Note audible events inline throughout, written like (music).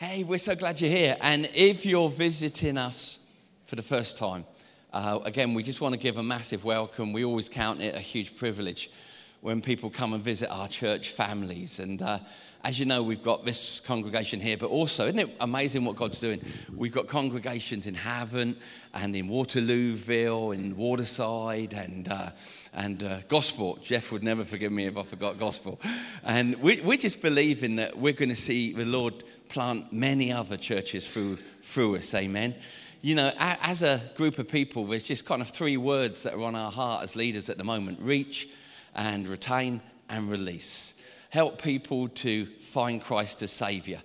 Hey, we're so glad you're here. And if you're visiting us for the first time, uh, again, we just want to give a massive welcome. We always count it a huge privilege when people come and visit our church families. And uh, as you know, we've got this congregation here, but also, isn't it amazing what God's doing? We've got congregations in Havant and in Waterlooville, in Waterside, and, uh, and uh, Gosport. Jeff would never forgive me if I forgot Gosport. And we, we're just believing that we're going to see the Lord plant many other churches through, through us. Amen you know, as a group of people, there's just kind of three words that are on our heart as leaders at the moment reach and retain and release. Help people to find Christ as Savior.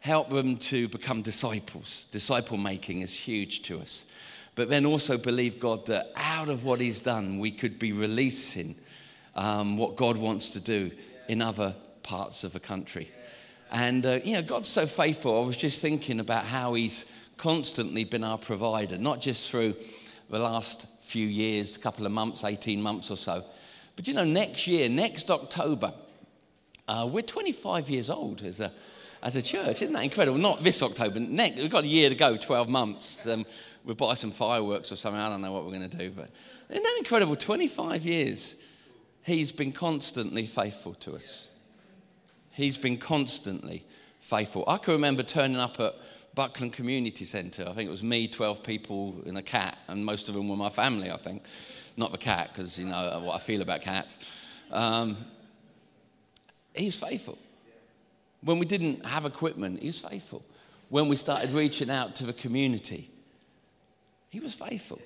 Help them to become disciples. Disciple making is huge to us. But then also believe God that out of what He's done, we could be releasing um, what God wants to do in other parts of the country. And, uh, you know, God's so faithful. I was just thinking about how He's constantly been our provider, not just through the last few years, couple of months, 18 months or so. But you know, next year, next October, uh, we're 25 years old as a, as a church. Isn't that incredible? Not this October. Next, we've got a year to go, 12 months. Um, we'll buy some fireworks or something. I don't know what we're going to do. But isn't that incredible? 25 years. He's been constantly faithful to us. He's been constantly faithful. I can remember turning up at Buckland Community Centre. I think it was me, 12 people, and a cat, and most of them were my family, I think. Not the cat, because you know what I feel about cats. Um, he's faithful. When we didn't have equipment, he was faithful. When we started reaching out to the community, he was faithful.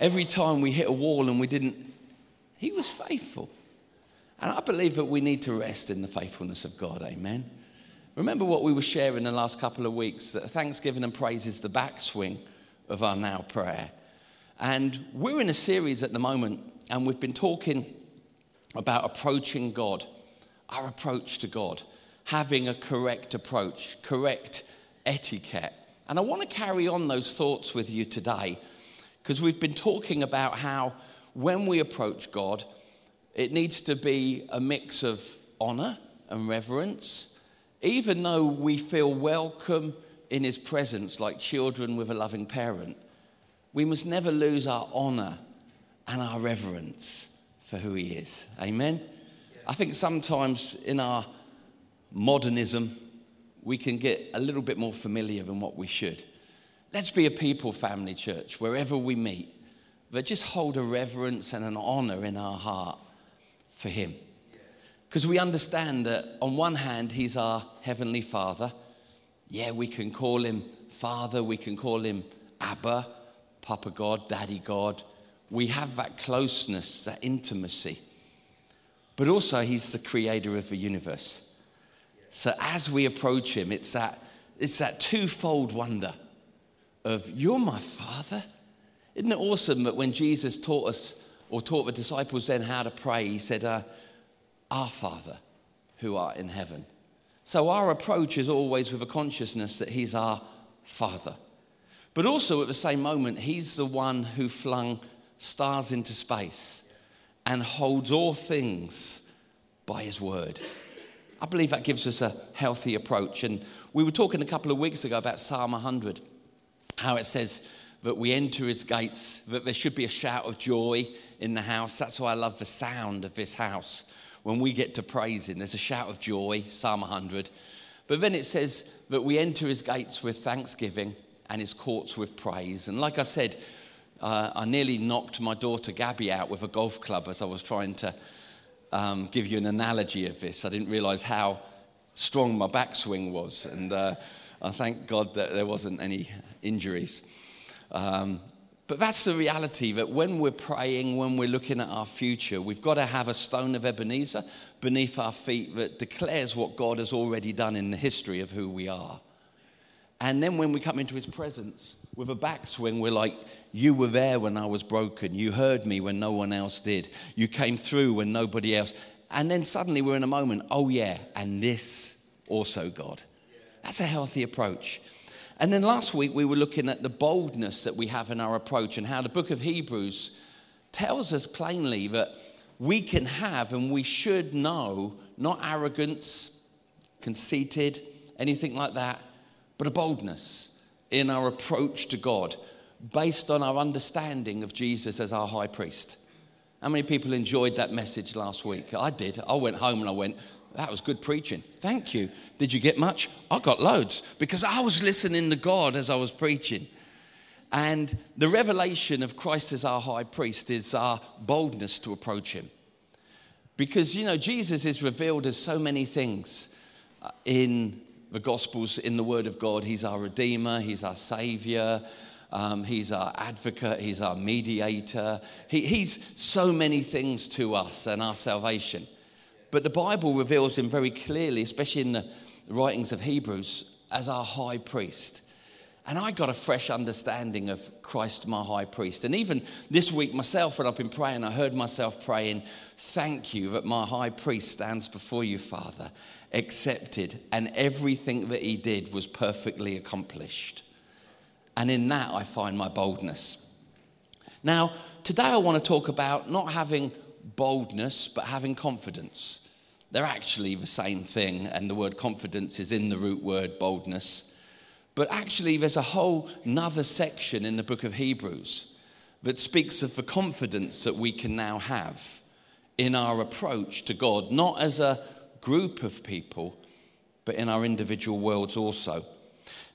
Every time we hit a wall and we didn't, he was faithful. And I believe that we need to rest in the faithfulness of God. Amen. Remember what we were sharing the last couple of weeks that thanksgiving and praise is the backswing of our now prayer. And we're in a series at the moment, and we've been talking about approaching God our approach to God, having a correct approach, correct etiquette. And I want to carry on those thoughts with you today because we've been talking about how when we approach God, it needs to be a mix of honor and reverence, even though we feel welcome in His presence like children with a loving parent. We must never lose our honor and our reverence for who He is. Amen. I think sometimes in our modernism, we can get a little bit more familiar than what we should. Let's be a people family church wherever we meet, but just hold a reverence and an honor in our heart for Him. Because we understand that on one hand, He's our Heavenly Father. Yeah, we can call Him Father, we can call Him Abba, Papa God, Daddy God. We have that closeness, that intimacy but also he's the creator of the universe. So as we approach him, it's that, it's that twofold wonder of, You're my father. Isn't it awesome that when Jesus taught us or taught the disciples then how to pray, he said, uh, Our Father who art in heaven. So our approach is always with a consciousness that he's our Father. But also at the same moment, he's the one who flung stars into space and holds all things by his word. I believe that gives us a healthy approach. And we were talking a couple of weeks ago about Psalm 100, how it says that we enter his gates, that there should be a shout of joy in the house. That's why I love the sound of this house. When we get to praising, there's a shout of joy, Psalm 100. But then it says that we enter his gates with thanksgiving and his courts with praise. And like I said, uh, I nearly knocked my daughter Gabby out with a golf club as I was trying to um, give you an analogy of this. I didn't realize how strong my backswing was, and uh, I thank God that there wasn't any injuries. Um, but that's the reality that when we're praying, when we're looking at our future, we've got to have a stone of Ebenezer beneath our feet that declares what God has already done in the history of who we are. And then when we come into his presence, with a backswing, we're like, You were there when I was broken. You heard me when no one else did. You came through when nobody else. And then suddenly we're in a moment, Oh, yeah, and this also, God. That's a healthy approach. And then last week we were looking at the boldness that we have in our approach and how the book of Hebrews tells us plainly that we can have and we should know not arrogance, conceited, anything like that, but a boldness in our approach to God based on our understanding of Jesus as our high priest. How many people enjoyed that message last week? I did. I went home and I went, that was good preaching. Thank you. Did you get much? I got loads because I was listening to God as I was preaching. And the revelation of Christ as our high priest is our boldness to approach him. Because, you know, Jesus is revealed as so many things uh, in the Gospels, in the Word of God. He's our Redeemer, He's our Savior, um, He's our advocate, He's our mediator. He, he's so many things to us and our salvation. But the Bible reveals Him very clearly, especially in the writings of Hebrews, as our high priest. And I got a fresh understanding of Christ, my high priest. And even this week, myself, when I've been praying, I heard myself praying, Thank you that my high priest stands before you, Father, accepted, and everything that he did was perfectly accomplished. And in that, I find my boldness. Now, today I want to talk about not having boldness, but having confidence. They're actually the same thing, and the word confidence is in the root word boldness. But actually, there's a whole nother section in the book of Hebrews that speaks of the confidence that we can now have in our approach to God, not as a group of people, but in our individual worlds also.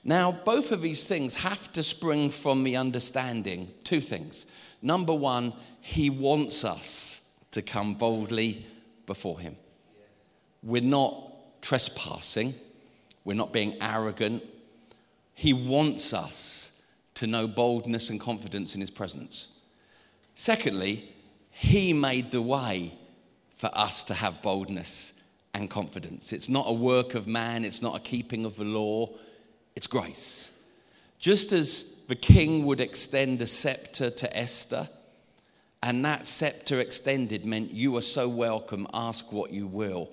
Now, both of these things have to spring from the understanding two things. Number one, He wants us to come boldly before Him. We're not trespassing, we're not being arrogant, he wants us to know boldness and confidence in His presence. Secondly, He made the way for us to have boldness and confidence. It's not a work of man, it's not a keeping of the law, it's grace. Just as the king would extend a scepter to Esther, and that scepter extended meant you are so welcome, ask what you will.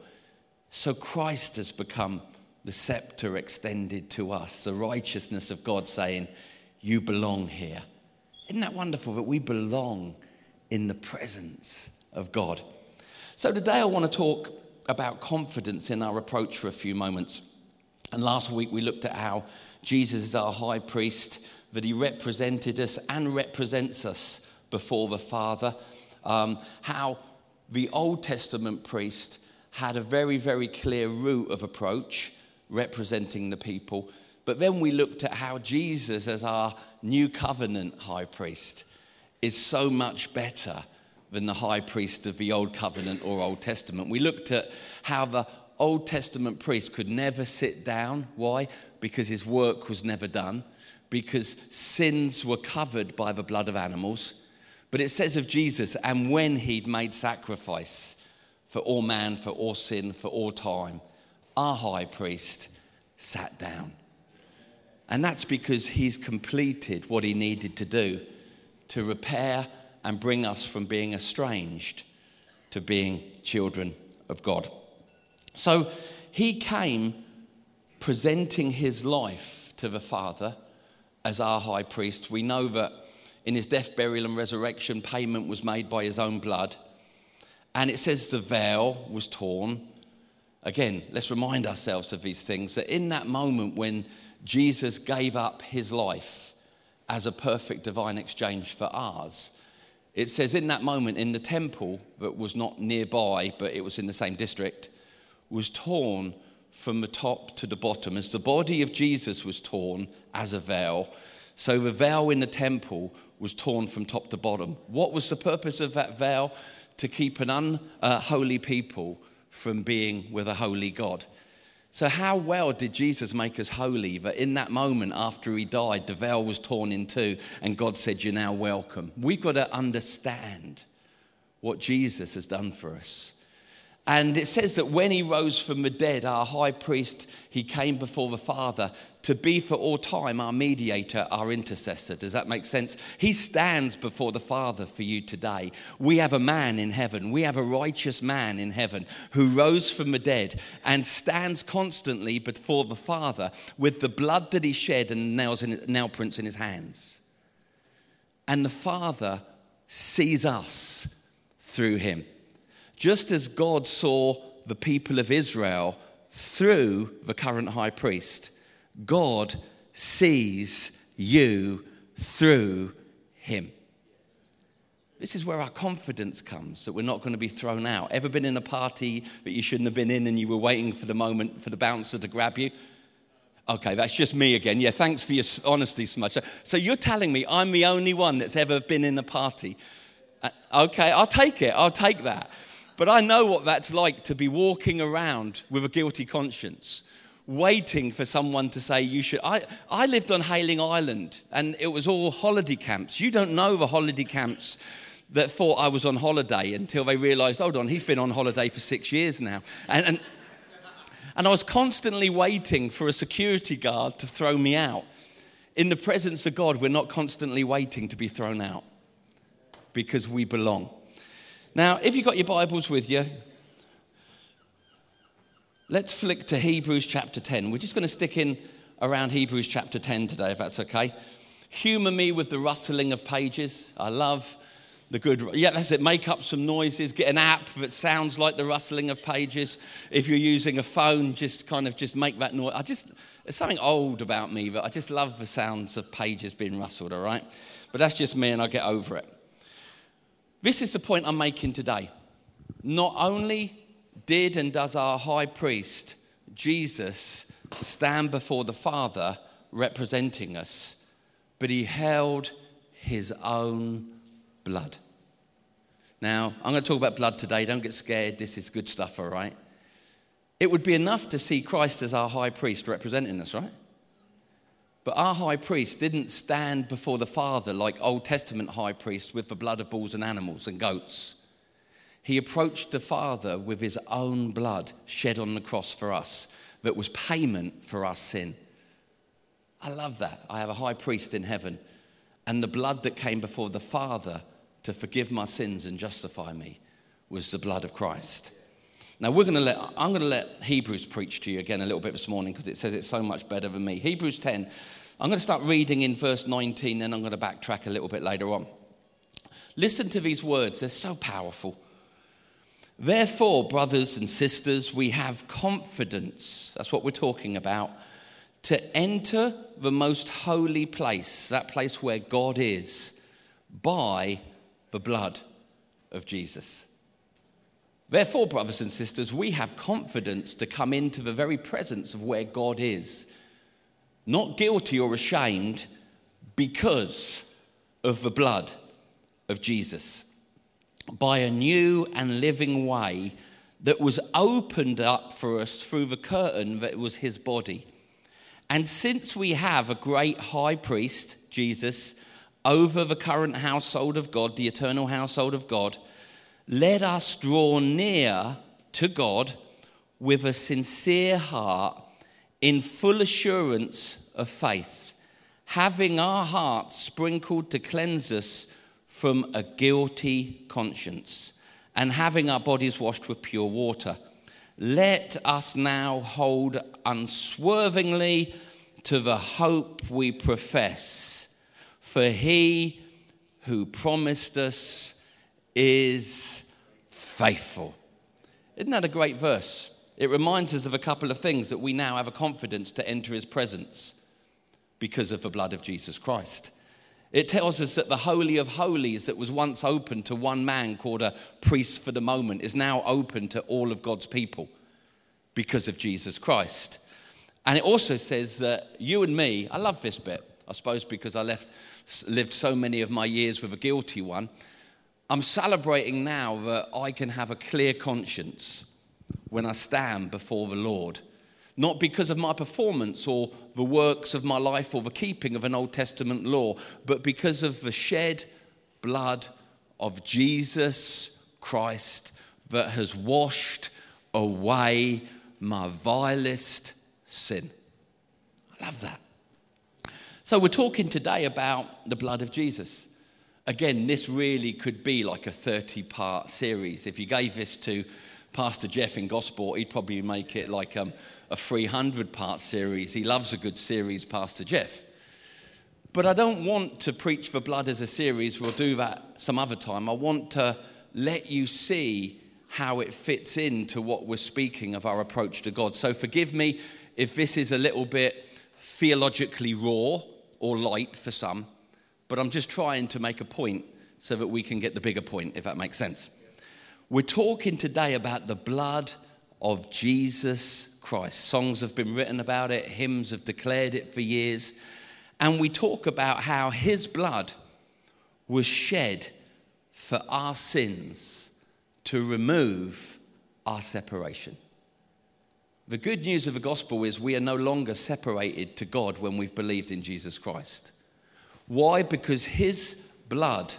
So Christ has become the scepter extended to us, the righteousness of God saying, You belong here. Isn't that wonderful that we belong in the presence of God? So today I want to talk about confidence in our approach for a few moments. And last week we looked at how Jesus is our high priest, that he represented us and represents us before the Father, um, how the Old Testament priest had a very, very clear route of approach representing the people. But then we looked at how Jesus, as our new covenant high priest, is so much better than the high priest of the Old Covenant or Old Testament. We looked at how the Old Testament priest could never sit down. Why? Because his work was never done, because sins were covered by the blood of animals. But it says of Jesus, and when he'd made sacrifice for all man, for all sin, for all time, our high priest sat down. And that's because he's completed what he needed to do to repair and bring us from being estranged to being children of God. So he came presenting his life to the Father as our high priest. We know that in his death, burial, and resurrection, payment was made by his own blood. And it says the veil was torn Again, let's remind ourselves of these things that in that moment when Jesus gave up his life as a perfect divine exchange for ours, it says in that moment in the temple that was not nearby, but it was in the same district, was torn from the top to the bottom. As the body of Jesus was torn as a veil, so the veil in the temple was torn from top to bottom. What was the purpose of that veil? To keep an unholy people from being with a holy God. So, how well did Jesus make us holy that in that moment after he died, the veil was torn in two and God said, You're now welcome? We've got to understand what Jesus has done for us. And it says that when he rose from the dead, our high priest, he came before the Father to be for all time our mediator, our intercessor. Does that make sense? He stands before the Father for you today. We have a man in heaven, we have a righteous man in heaven who rose from the dead and stands constantly before the Father with the blood that he shed and nails in, nail prints in his hands. And the Father sees us through him. Just as God saw the people of Israel through the current high priest. God sees you through him. This is where our confidence comes that we're not going to be thrown out. Ever been in a party that you shouldn't have been in and you were waiting for the moment for the bouncer to grab you? Okay, that's just me again. Yeah, thanks for your honesty so much. So you're telling me I'm the only one that's ever been in a party? Uh, okay, I'll take it. I'll take that. But I know what that's like to be walking around with a guilty conscience, waiting for someone to say you should. I, I lived on Hayling Island and it was all holiday camps. You don't know the holiday camps that thought I was on holiday until they realized, hold on, he's been on holiday for six years now. And, and, and I was constantly waiting for a security guard to throw me out. In the presence of God, we're not constantly waiting to be thrown out because we belong. Now, if you've got your Bibles with you, let's flick to Hebrews chapter 10. We're just going to stick in around Hebrews chapter 10 today, if that's okay. Humor me with the rustling of pages. I love the good. Yeah, that's it. Make up some noises. Get an app that sounds like the rustling of pages. If you're using a phone, just kind of just make that noise. I just there's something old about me, but I just love the sounds of pages being rustled. All right, but that's just me, and I get over it. This is the point I'm making today. Not only did and does our high priest Jesus stand before the Father representing us, but he held his own blood. Now, I'm going to talk about blood today. Don't get scared. This is good stuff, all right? It would be enough to see Christ as our high priest representing us, right? But our high priest didn't stand before the Father like Old Testament high priests with the blood of bulls and animals and goats. He approached the Father with his own blood shed on the cross for us, that was payment for our sin. I love that. I have a high priest in heaven, and the blood that came before the Father to forgive my sins and justify me was the blood of Christ. Now we're going to let I'm going to let Hebrews preach to you again a little bit this morning because it says it's so much better than me. Hebrews 10. I'm going to start reading in verse 19 then I'm going to backtrack a little bit later on. Listen to these words, they're so powerful. Therefore, brothers and sisters, we have confidence. That's what we're talking about. To enter the most holy place, that place where God is, by the blood of Jesus. Therefore, brothers and sisters, we have confidence to come into the very presence of where God is, not guilty or ashamed because of the blood of Jesus, by a new and living way that was opened up for us through the curtain that was his body. And since we have a great high priest, Jesus, over the current household of God, the eternal household of God, let us draw near to God with a sincere heart in full assurance of faith, having our hearts sprinkled to cleanse us from a guilty conscience, and having our bodies washed with pure water. Let us now hold unswervingly to the hope we profess for he who promised us is faithful. Isn't that a great verse? It reminds us of a couple of things that we now have a confidence to enter his presence because of the blood of Jesus Christ. It tells us that the Holy of Holies that was once open to one man called a priest for the moment is now open to all of God's people because of Jesus Christ. And it also says that you and me, I love this bit, I suppose because I left lived so many of my years with a guilty one, I'm celebrating now that I can have a clear conscience when I stand before the Lord. Not because of my performance or the works of my life or the keeping of an Old Testament law, but because of the shed blood of Jesus Christ that has washed away my vilest sin. I love that. So, we're talking today about the blood of Jesus. Again, this really could be like a 30 part series. If you gave this to Pastor Jeff in Gosport, he'd probably make it like um, a 300 part series. He loves a good series, Pastor Jeff. But I don't want to preach for blood as a series. We'll do that some other time. I want to let you see how it fits into what we're speaking of our approach to God. So forgive me if this is a little bit theologically raw or light for some, but I'm just trying to make a point so that we can get the bigger point, if that makes sense. We're talking today about the blood of Jesus Christ. Songs have been written about it, hymns have declared it for years. And we talk about how his blood was shed for our sins to remove our separation. The good news of the gospel is we are no longer separated to God when we've believed in Jesus Christ. Why? Because his blood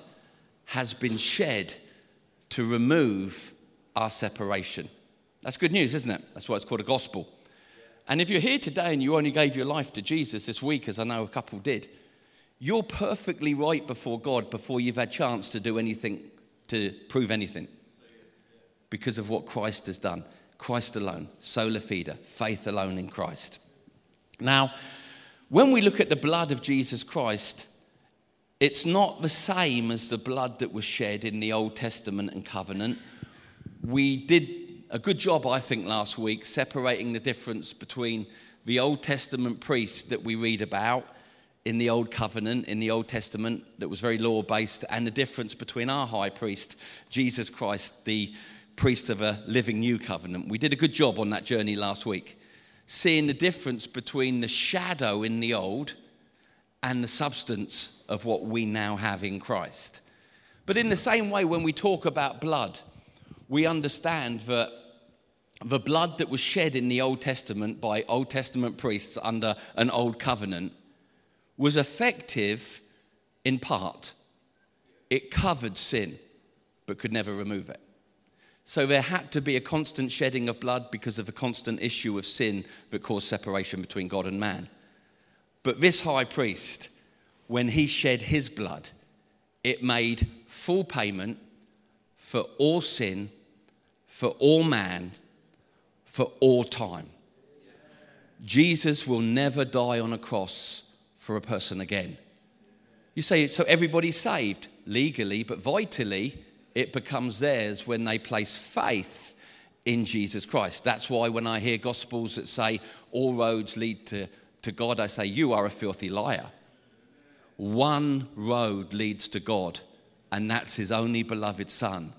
has been shed to remove our separation. That's good news, isn't it? That's why it's called a gospel. And if you're here today and you only gave your life to Jesus this week, as I know a couple did, you're perfectly right before God before you've had a chance to do anything to prove anything because of what Christ has done. Christ alone, sola fide, faith alone in Christ. Now, when we look at the blood of Jesus Christ, it's not the same as the blood that was shed in the Old Testament and covenant. We did a good job, I think, last week separating the difference between the Old Testament priest that we read about in the Old Covenant, in the Old Testament, that was very law based, and the difference between our high priest, Jesus Christ, the priest of a living new covenant. We did a good job on that journey last week, seeing the difference between the shadow in the old and the substance of what we now have in Christ. But in the same way, when we talk about blood, we understand that the blood that was shed in the Old Testament by Old Testament priests under an old covenant was effective in part. It covered sin, but could never remove it. So there had to be a constant shedding of blood because of the constant issue of sin that caused separation between God and man. But this high priest, when he shed his blood, it made full payment for all sin, for all man, for all time. Jesus will never die on a cross for a person again. You say, so everybody's saved legally, but vitally, it becomes theirs when they place faith in Jesus Christ. That's why when I hear gospels that say all roads lead to, to God, I say, You are a filthy liar. One road leads to God, and that's his only beloved Son,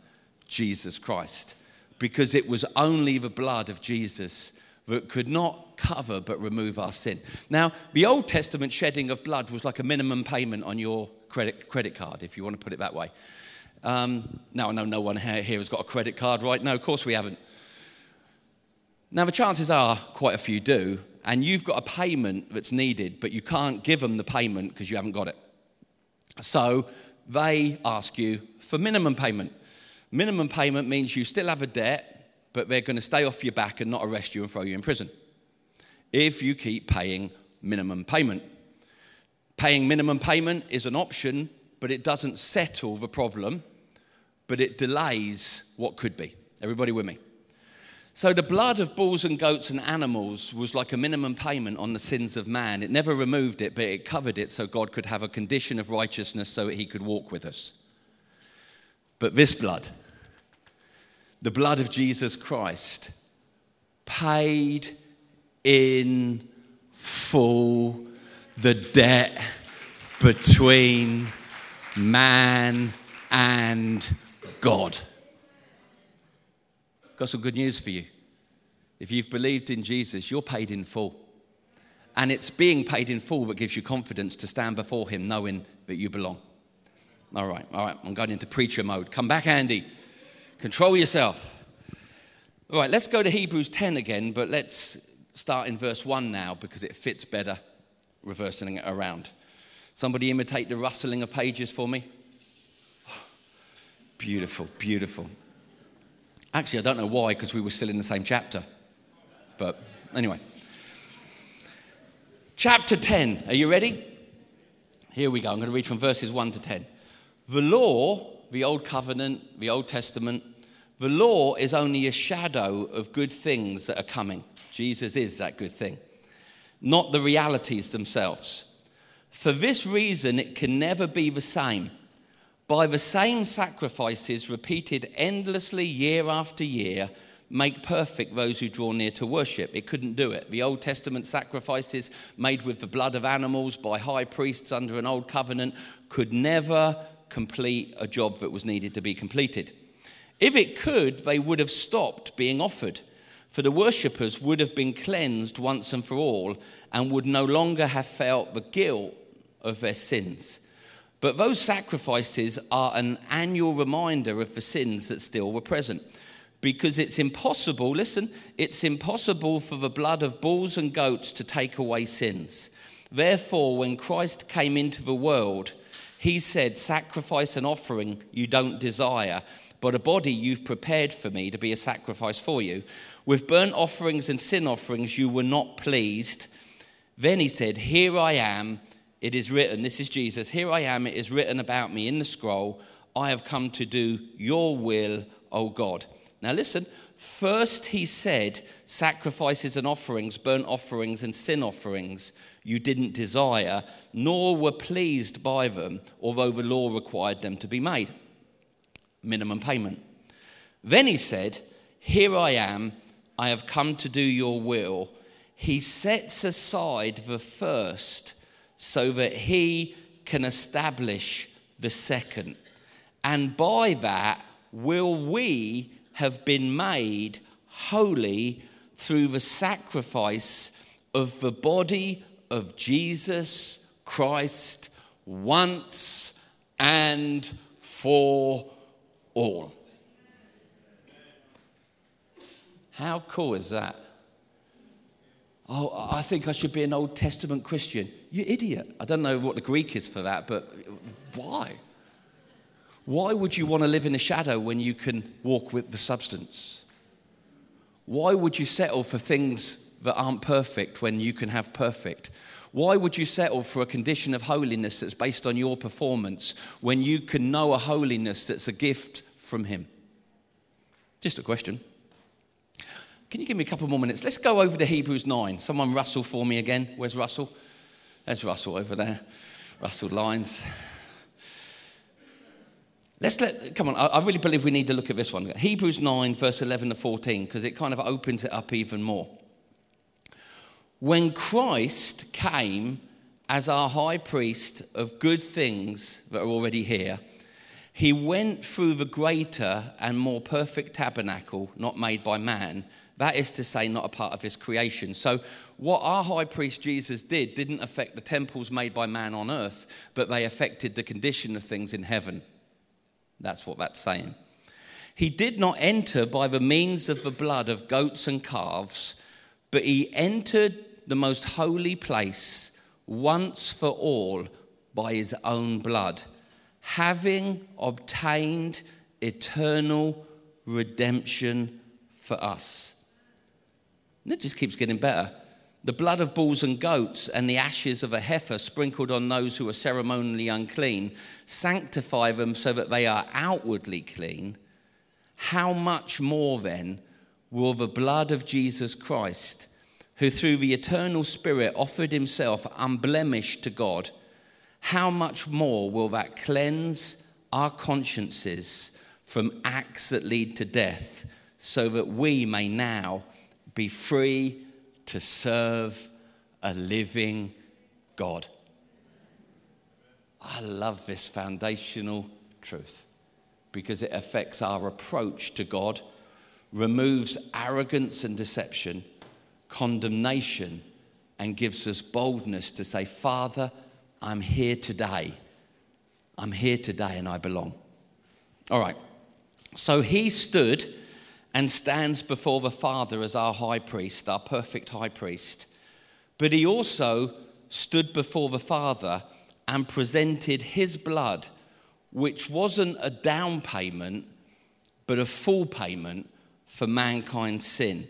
Jesus Christ because it was only the blood of Jesus that could not cover but remove our sin. Now, the Old Testament shedding of blood was like a minimum payment on your credit, credit card, if you want to put it that way. Um, now, I know no one here has got a credit card, right? No, of course we haven't. Now, the chances are quite a few do, and you've got a payment that's needed, but you can't give them the payment because you haven't got it. So they ask you for minimum payment. Minimum payment means you still have a debt, but they're going to stay off your back and not arrest you and throw you in prison if you keep paying minimum payment. Paying minimum payment is an option, but it doesn't settle the problem, but it delays what could be. Everybody with me? So, the blood of bulls and goats and animals was like a minimum payment on the sins of man. It never removed it, but it covered it so God could have a condition of righteousness so that he could walk with us. But this blood, the blood of Jesus Christ, paid in full the debt between man and God. Got some good news for you. If you've believed in Jesus, you're paid in full. And it's being paid in full that gives you confidence to stand before Him knowing that you belong. All right, all right, I'm going into preacher mode. Come back, Andy. Control yourself. All right, let's go to Hebrews 10 again, but let's start in verse 1 now because it fits better reversing it around. Somebody imitate the rustling of pages for me. (sighs) Beautiful, beautiful. Actually, I don't know why because we were still in the same chapter. But anyway. Chapter 10. Are you ready? Here we go. I'm going to read from verses 1 to 10. The law, the Old Covenant, the Old Testament, the law is only a shadow of good things that are coming. Jesus is that good thing, not the realities themselves. For this reason, it can never be the same. By the same sacrifices repeated endlessly year after year, make perfect those who draw near to worship. It couldn't do it. The Old Testament sacrifices made with the blood of animals by high priests under an old covenant could never complete a job that was needed to be completed. If it could, they would have stopped being offered, for the worshippers would have been cleansed once and for all and would no longer have felt the guilt of their sins. But those sacrifices are an annual reminder of the sins that still were present. Because it's impossible, listen, it's impossible for the blood of bulls and goats to take away sins. Therefore, when Christ came into the world, he said, Sacrifice and offering you don't desire, but a body you've prepared for me to be a sacrifice for you. With burnt offerings and sin offerings you were not pleased. Then he said, Here I am it is written, this is Jesus, here I am, it is written about me in the scroll, I have come to do your will, O God. Now listen, first he said, sacrifices and offerings, burnt offerings and sin offerings, you didn't desire, nor were pleased by them, although the law required them to be made. Minimum payment. Then he said, Here I am, I have come to do your will. He sets aside the first so that he can establish the second. And by that, will we have been made holy through the sacrifice of the body of Jesus Christ once and for all. How cool is that? Oh, I think I should be an Old Testament Christian. You idiot. I don't know what the Greek is for that, but why? Why would you want to live in the shadow when you can walk with the substance? Why would you settle for things that aren't perfect when you can have perfect? Why would you settle for a condition of holiness that's based on your performance when you can know a holiness that's a gift from Him? Just a question. Can you give me a couple more minutes? Let's go over to Hebrews 9. Someone Russell for me again. Where's Russell? There's Russell over there. Russell Lines. Let's let, come on, I, I really believe we need to look at this one. Hebrews 9, verse 11 to 14, because it kind of opens it up even more. When Christ came as our high priest of good things that are already here, he went through the greater and more perfect tabernacle, not made by man that is to say, not a part of his creation. So, what our high priest Jesus did didn't affect the temples made by man on earth, but they affected the condition of things in heaven. That's what that's saying. He did not enter by the means of the blood of goats and calves, but he entered the most holy place once for all by his own blood, having obtained eternal redemption for us. And it just keeps getting better. The blood of bulls and goats and the ashes of a heifer sprinkled on those who are ceremonially unclean sanctify them so that they are outwardly clean. How much more then will the blood of Jesus Christ, who through the eternal Spirit offered himself unblemished to God, how much more will that cleanse our consciences from acts that lead to death, so that we may now be free to serve a living God. I love this foundational truth because it affects our approach to God, removes arrogance and deception, condemnation, and gives us boldness to say, Father, I'm here today. I'm here today and I belong. All right. So he stood and stands before the Father as our high priest, our perfect high priest. But he also stood before the Father and presented his blood, which wasn't a down payment, but a full payment for mankind's sin.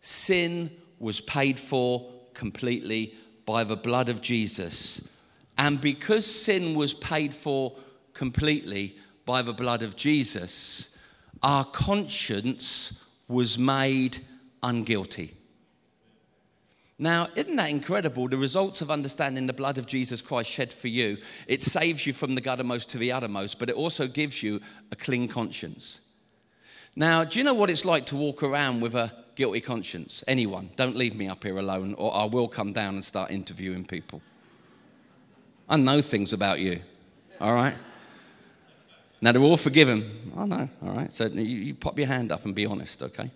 Sin was paid for completely by the blood of Jesus. And because sin was paid for completely by the blood of Jesus, our conscience was made unguilty. Now, isn't that incredible? The results of understanding the blood of Jesus Christ shed for you, it saves you from the guttermost to the uttermost, but it also gives you a clean conscience. Now, do you know what it's like to walk around with a guilty conscience? Anyone? Don't leave me up here alone, or I will come down and start interviewing people. I know things about you, all right? Now, they're all forgiven. I know, all right? So you, you pop your hand up and be honest, okay?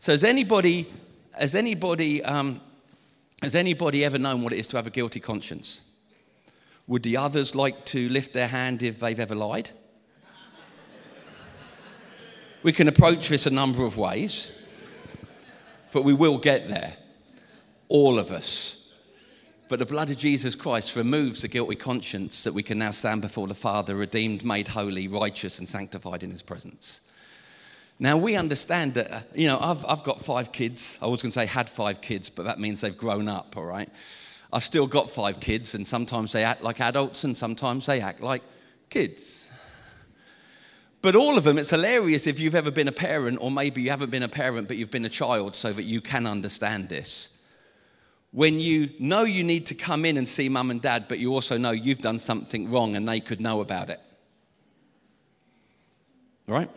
So, has anybody, has anybody, um, has anybody ever known what it is to have a guilty conscience? Would the others like to lift their hand if they've ever lied? We can approach this a number of ways, but we will get there. All of us. But the blood of Jesus Christ removes the guilty conscience that we can now stand before the Father, redeemed, made holy, righteous, and sanctified in His presence. Now, we understand that, uh, you know, I've, I've got five kids. I was going to say had five kids, but that means they've grown up, all right? I've still got five kids, and sometimes they act like adults, and sometimes they act like kids. But all of them, it's hilarious if you've ever been a parent, or maybe you haven't been a parent, but you've been a child, so that you can understand this. When you know you need to come in and see mum and dad, but you also know you've done something wrong and they could know about it. Right?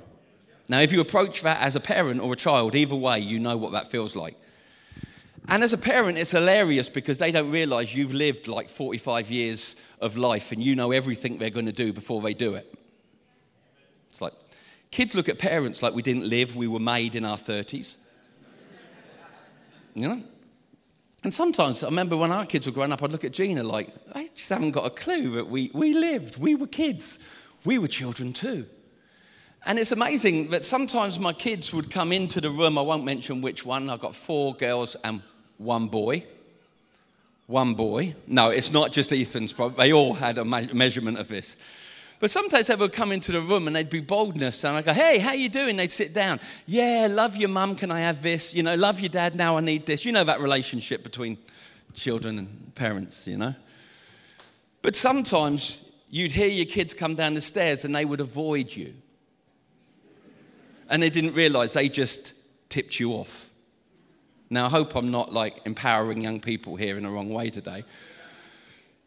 Now, if you approach that as a parent or a child, either way, you know what that feels like. And as a parent, it's hilarious because they don't realize you've lived like 45 years of life and you know everything they're going to do before they do it. It's like kids look at parents like we didn't live, we were made in our 30s. You know? And sometimes I remember when our kids were growing up, I'd look at Gina like, I just haven't got a clue that we, we lived. We were kids. We were children too. And it's amazing that sometimes my kids would come into the room. I won't mention which one. I've got four girls and one boy. One boy. No, it's not just Ethan's problem. They all had a measurement of this. But sometimes they would come into the room and they'd be boldness. And I'd go, hey, how you doing? They'd sit down. Yeah, love your mum. Can I have this? You know, love your dad. Now I need this. You know that relationship between children and parents, you know? But sometimes you'd hear your kids come down the stairs and they would avoid you and they didn't realize they just tipped you off. Now, I hope I'm not like empowering young people here in the wrong way today.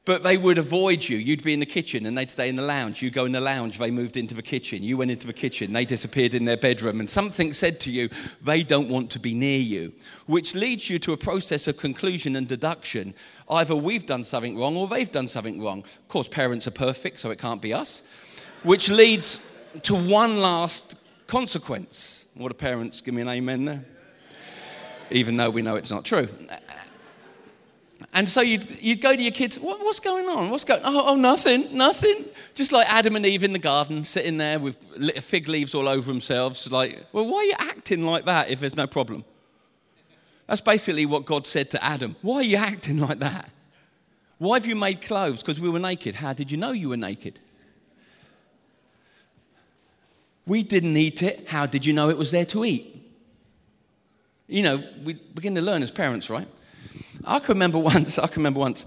But they would avoid you. You'd be in the kitchen and they'd stay in the lounge. You go in the lounge, they moved into the kitchen. You went into the kitchen, they disappeared in their bedroom. And something said to you, they don't want to be near you, which leads you to a process of conclusion and deduction. Either we've done something wrong or they've done something wrong. Of course, parents are perfect, so it can't be us. Which leads to one last consequence. What do parents give me an amen there? Even though we know it's not true. And so you'd, you'd go to your kids, what, what's going on? What's going? Oh, oh, nothing, nothing. Just like Adam and Eve in the garden, sitting there with fig leaves all over themselves. Like, well, why are you acting like that if there's no problem? That's basically what God said to Adam. Why are you acting like that? Why have you made clothes? Because we were naked. How did you know you were naked? We didn't eat it. How did you know it was there to eat? You know, we begin to learn as parents, right? I can remember (laughs) once, I can remember once,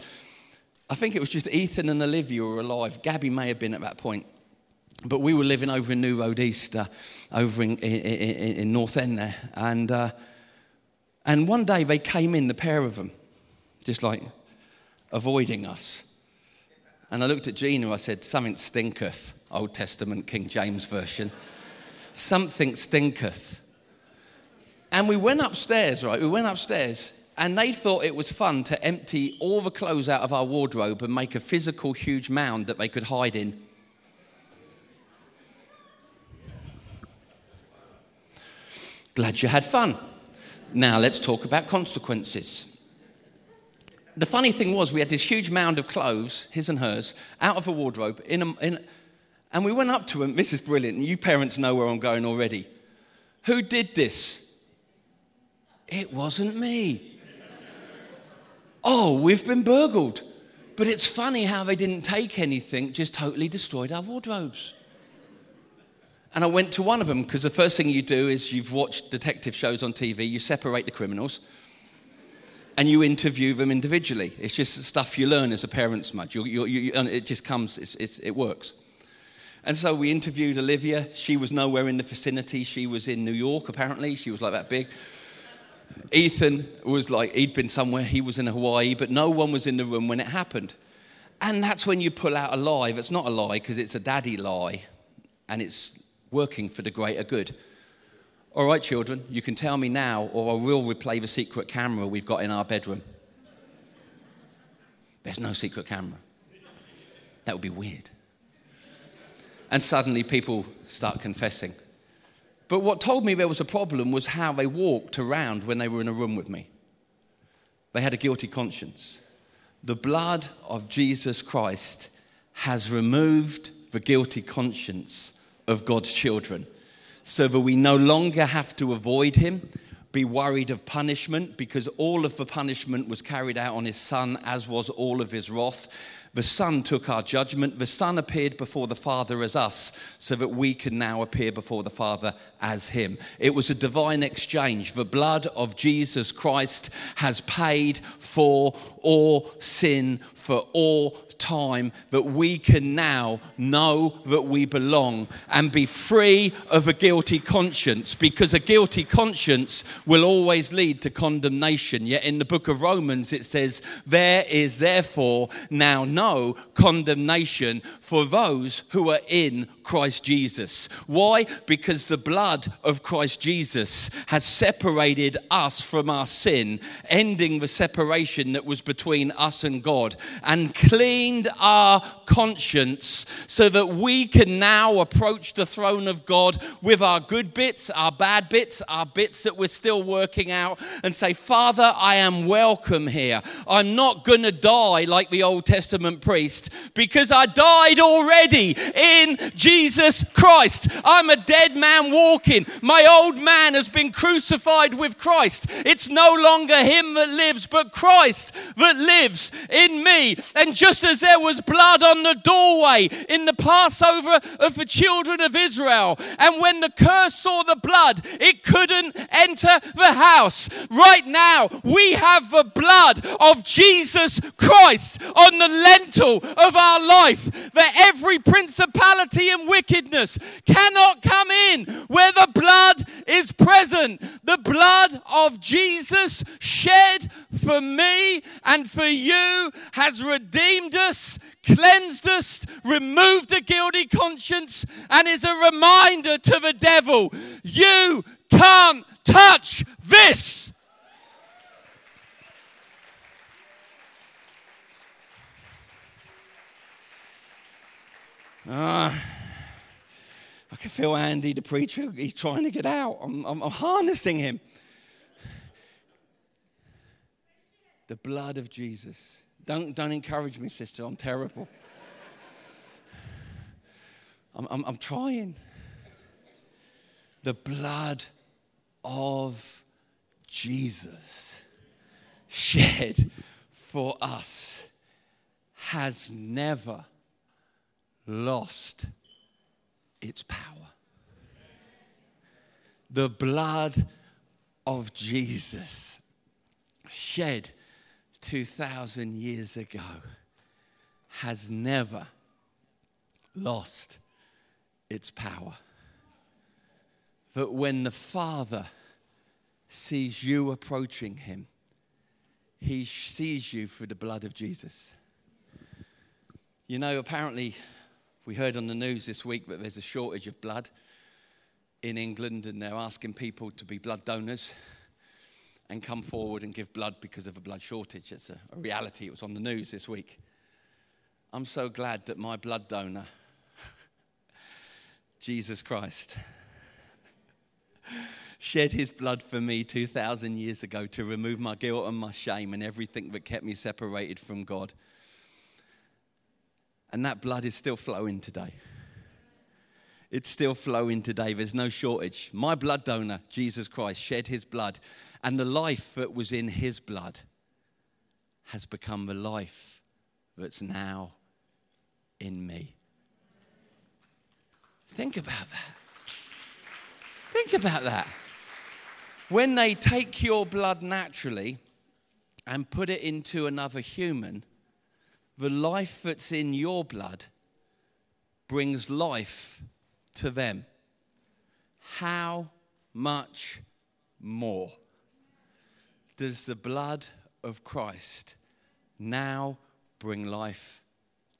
I think it was just Ethan and Olivia were alive. Gabby may have been at that point. But we were living over in New Road East, uh, over in, in, in, in, North End there. And, uh, and one day they came in, the pair of them, just like avoiding us. And I looked at Gina, I said, Something stinketh, Old Testament, King James Version something stinketh. And we went upstairs, right? We went upstairs, and they thought it was fun to empty all the clothes out of our wardrobe and make a physical huge mound that they could hide in. Glad you had fun. Now let's talk about consequences. The funny thing was, we had this huge mound of clothes, his and hers, out of a wardrobe in a, in, and we went up to him. This is brilliant. You parents know where I'm going already. Who did this? It wasn't me. Oh, we've been burgled. But it's funny how they didn't take anything, just totally destroyed our wardrobes. And I went to one of them because the first thing you do is you've watched detective shows on TV, you separate the criminals and you interview them individually. It's just stuff you learn as a parent, smudge. You, you, you, it just comes, it's, it's, it works. And so we interviewed Olivia. She was nowhere in the vicinity. She was in New York, apparently. She was like that big. Ethan was like, he'd been somewhere, he was in Hawaii, but no one was in the room when it happened. And that's when you pull out a lie that's not a lie because it's a daddy lie and it's working for the greater good. All right, children, you can tell me now, or I will replay the secret camera we've got in our bedroom. There's no secret camera. That would be weird. And suddenly people start confessing. But what told me there was a problem was how they walked around when they were in a room with me. They had a guilty conscience. The blood of Jesus Christ has removed the guilty conscience of God's children so that we no longer have to avoid him, be worried of punishment, because all of the punishment was carried out on his son, as was all of his wrath. The Son took our judgment. The Son appeared before the Father as us, so that we can now appear before the Father as Him. It was a divine exchange. The blood of Jesus Christ has paid for all sin, for all time that we can now know that we belong and be free of a guilty conscience because a guilty conscience will always lead to condemnation. Yet in the book of Romans it says, There is therefore now no condemnation for those who are in Christ Jesus. Why? Because the blood of Christ Jesus has separated us from our sin, ending the separation that was between us and God, and cleaned our conscience so that we can now approach the throne of God with our good bits, our bad bits, our bits that we're still working out, and say, Father, I am welcome here. I'm not going to die like the Old Testament priest because I died already in Jesus. Jesus Christ. I'm a dead man walking. My old man has been crucified with Christ. It's no longer him that lives, but Christ that lives in me. And just as there was blood on the doorway in the Passover of the children of Israel, and when the curse saw the blood, it couldn't enter the house. Right now, we have the blood of Jesus Christ on the lintel of our life, that every principality and wickedness cannot come in where the blood is present. The blood of Jesus shed for me and for you has redeemed us, cleansed us, removed a guilty conscience, and is a reminder to the devil you can't touch this. Ah. Uh. Can feel Andy, the preacher, he's trying to get out. I'm, I'm, I'm harnessing him. The blood of Jesus. Don't, don't encourage me, sister. I'm terrible. I'm, I'm, I'm trying. The blood of Jesus shed for us has never lost its power. The blood of Jesus shed 2,000 years ago has never lost its power. That when the Father sees you approaching Him, He sees you through the blood of Jesus. You know, apparently, we heard on the news this week that there's a shortage of blood in England, and they're asking people to be blood donors and come forward and give blood because of a blood shortage. It's a, a reality. It was on the news this week. I'm so glad that my blood donor, (laughs) Jesus Christ, (laughs) shed his blood for me 2,000 years ago to remove my guilt and my shame and everything that kept me separated from God. And that blood is still flowing today. It's still flowing today. There's no shortage. My blood donor, Jesus Christ, shed his blood, and the life that was in his blood has become the life that's now in me. Think about that. Think about that. When they take your blood naturally and put it into another human, the life that's in your blood brings life to them. How much more does the blood of Christ now bring life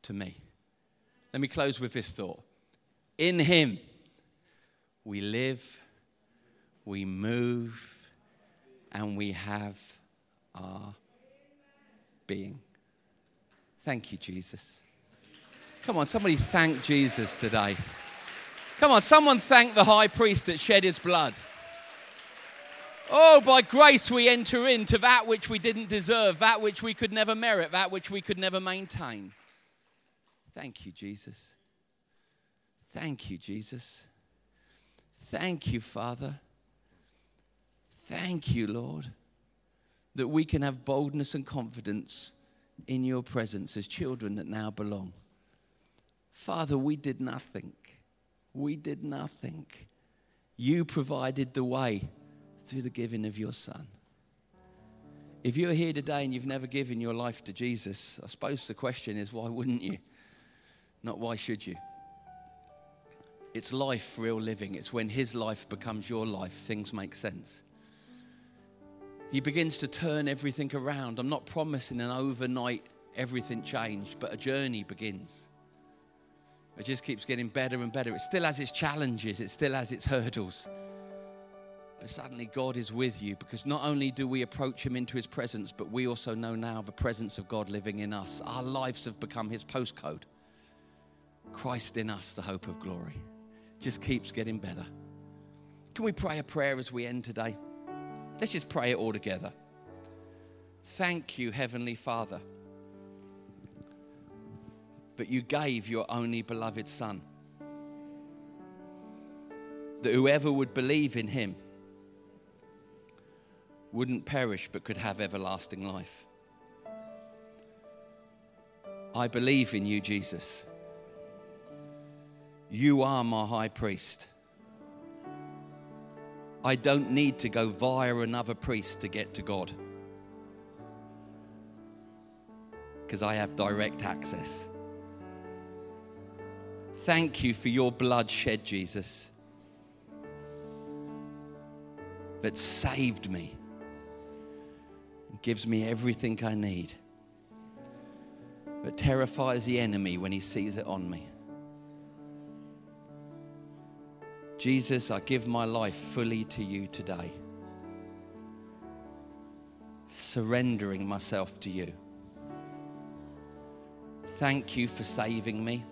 to me? Let me close with this thought. In Him, we live, we move, and we have our being. Thank you, Jesus. Come on, somebody thank Jesus today. Come on, someone thank the high priest that shed his blood. Oh, by grace we enter into that which we didn't deserve, that which we could never merit, that which we could never maintain. Thank you, Jesus. Thank you, Jesus. Thank you, Father. Thank you, Lord, that we can have boldness and confidence in your presence as children that now belong. Father, we did nothing. We did nothing. You provided the way through the giving of your Son. If you're here today and you've never given your life to Jesus, I suppose the question is why wouldn't you? Not why should you? It's life, real living. It's when His life becomes your life, things make sense. He begins to turn everything around. I'm not promising an overnight everything changed, but a journey begins. It just keeps getting better and better. It still has its challenges, it still has its hurdles. But suddenly God is with you because not only do we approach Him into His presence, but we also know now the presence of God living in us. Our lives have become His postcode. Christ in us, the hope of glory. Just keeps getting better. Can we pray a prayer as we end today? Let's just pray it all together. Thank you, Heavenly Father, that you gave your only beloved Son. That whoever would believe in him wouldn't perish but could have everlasting life. I believe in you, Jesus. You are my high priest. I don't need to go via another priest to get to God because I have direct access. Thank you for your blood shed, Jesus, that saved me and gives me everything I need, but terrifies the enemy when he sees it on me. Jesus, I give my life fully to you today, surrendering myself to you. Thank you for saving me.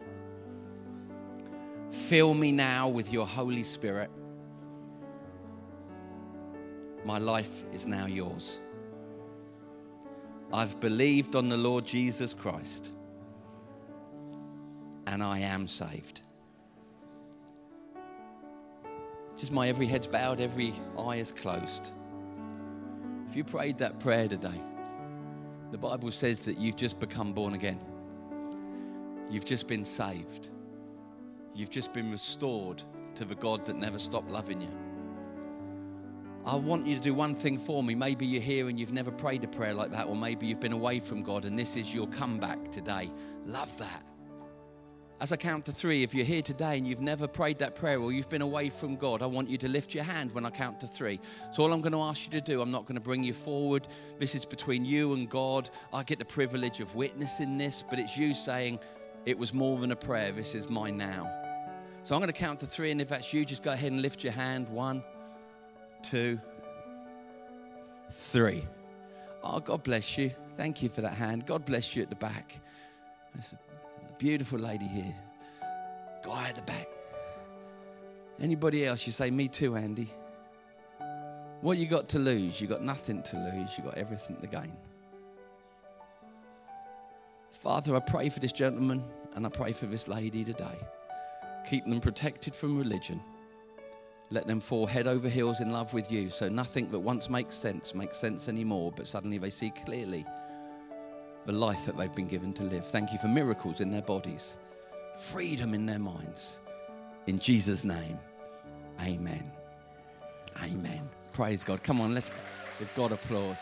Fill me now with your Holy Spirit. My life is now yours. I've believed on the Lord Jesus Christ, and I am saved. Just my every head's bowed, every eye is closed. If you prayed that prayer today, the Bible says that you've just become born again. You've just been saved. You've just been restored to the God that never stopped loving you. I want you to do one thing for me. Maybe you're here and you've never prayed a prayer like that, or maybe you've been away from God and this is your comeback today. Love that. As I count to three, if you're here today and you've never prayed that prayer or you've been away from God, I want you to lift your hand when I count to three. So, all I'm going to ask you to do, I'm not going to bring you forward. This is between you and God. I get the privilege of witnessing this, but it's you saying, It was more than a prayer. This is mine now. So, I'm going to count to three, and if that's you, just go ahead and lift your hand. One, two, three. Oh, God bless you. Thank you for that hand. God bless you at the back. Beautiful lady here. Guy at the back. Anybody else? You say, Me too, Andy. What you got to lose? You got nothing to lose. You got everything to gain. Father, I pray for this gentleman and I pray for this lady today. Keep them protected from religion. Let them fall head over heels in love with you so nothing that once makes sense makes sense anymore, but suddenly they see clearly the life that they've been given to live. Thank you for miracles in their bodies, freedom in their minds. In Jesus' name, amen. Amen. Praise God. Come on, let's give God applause.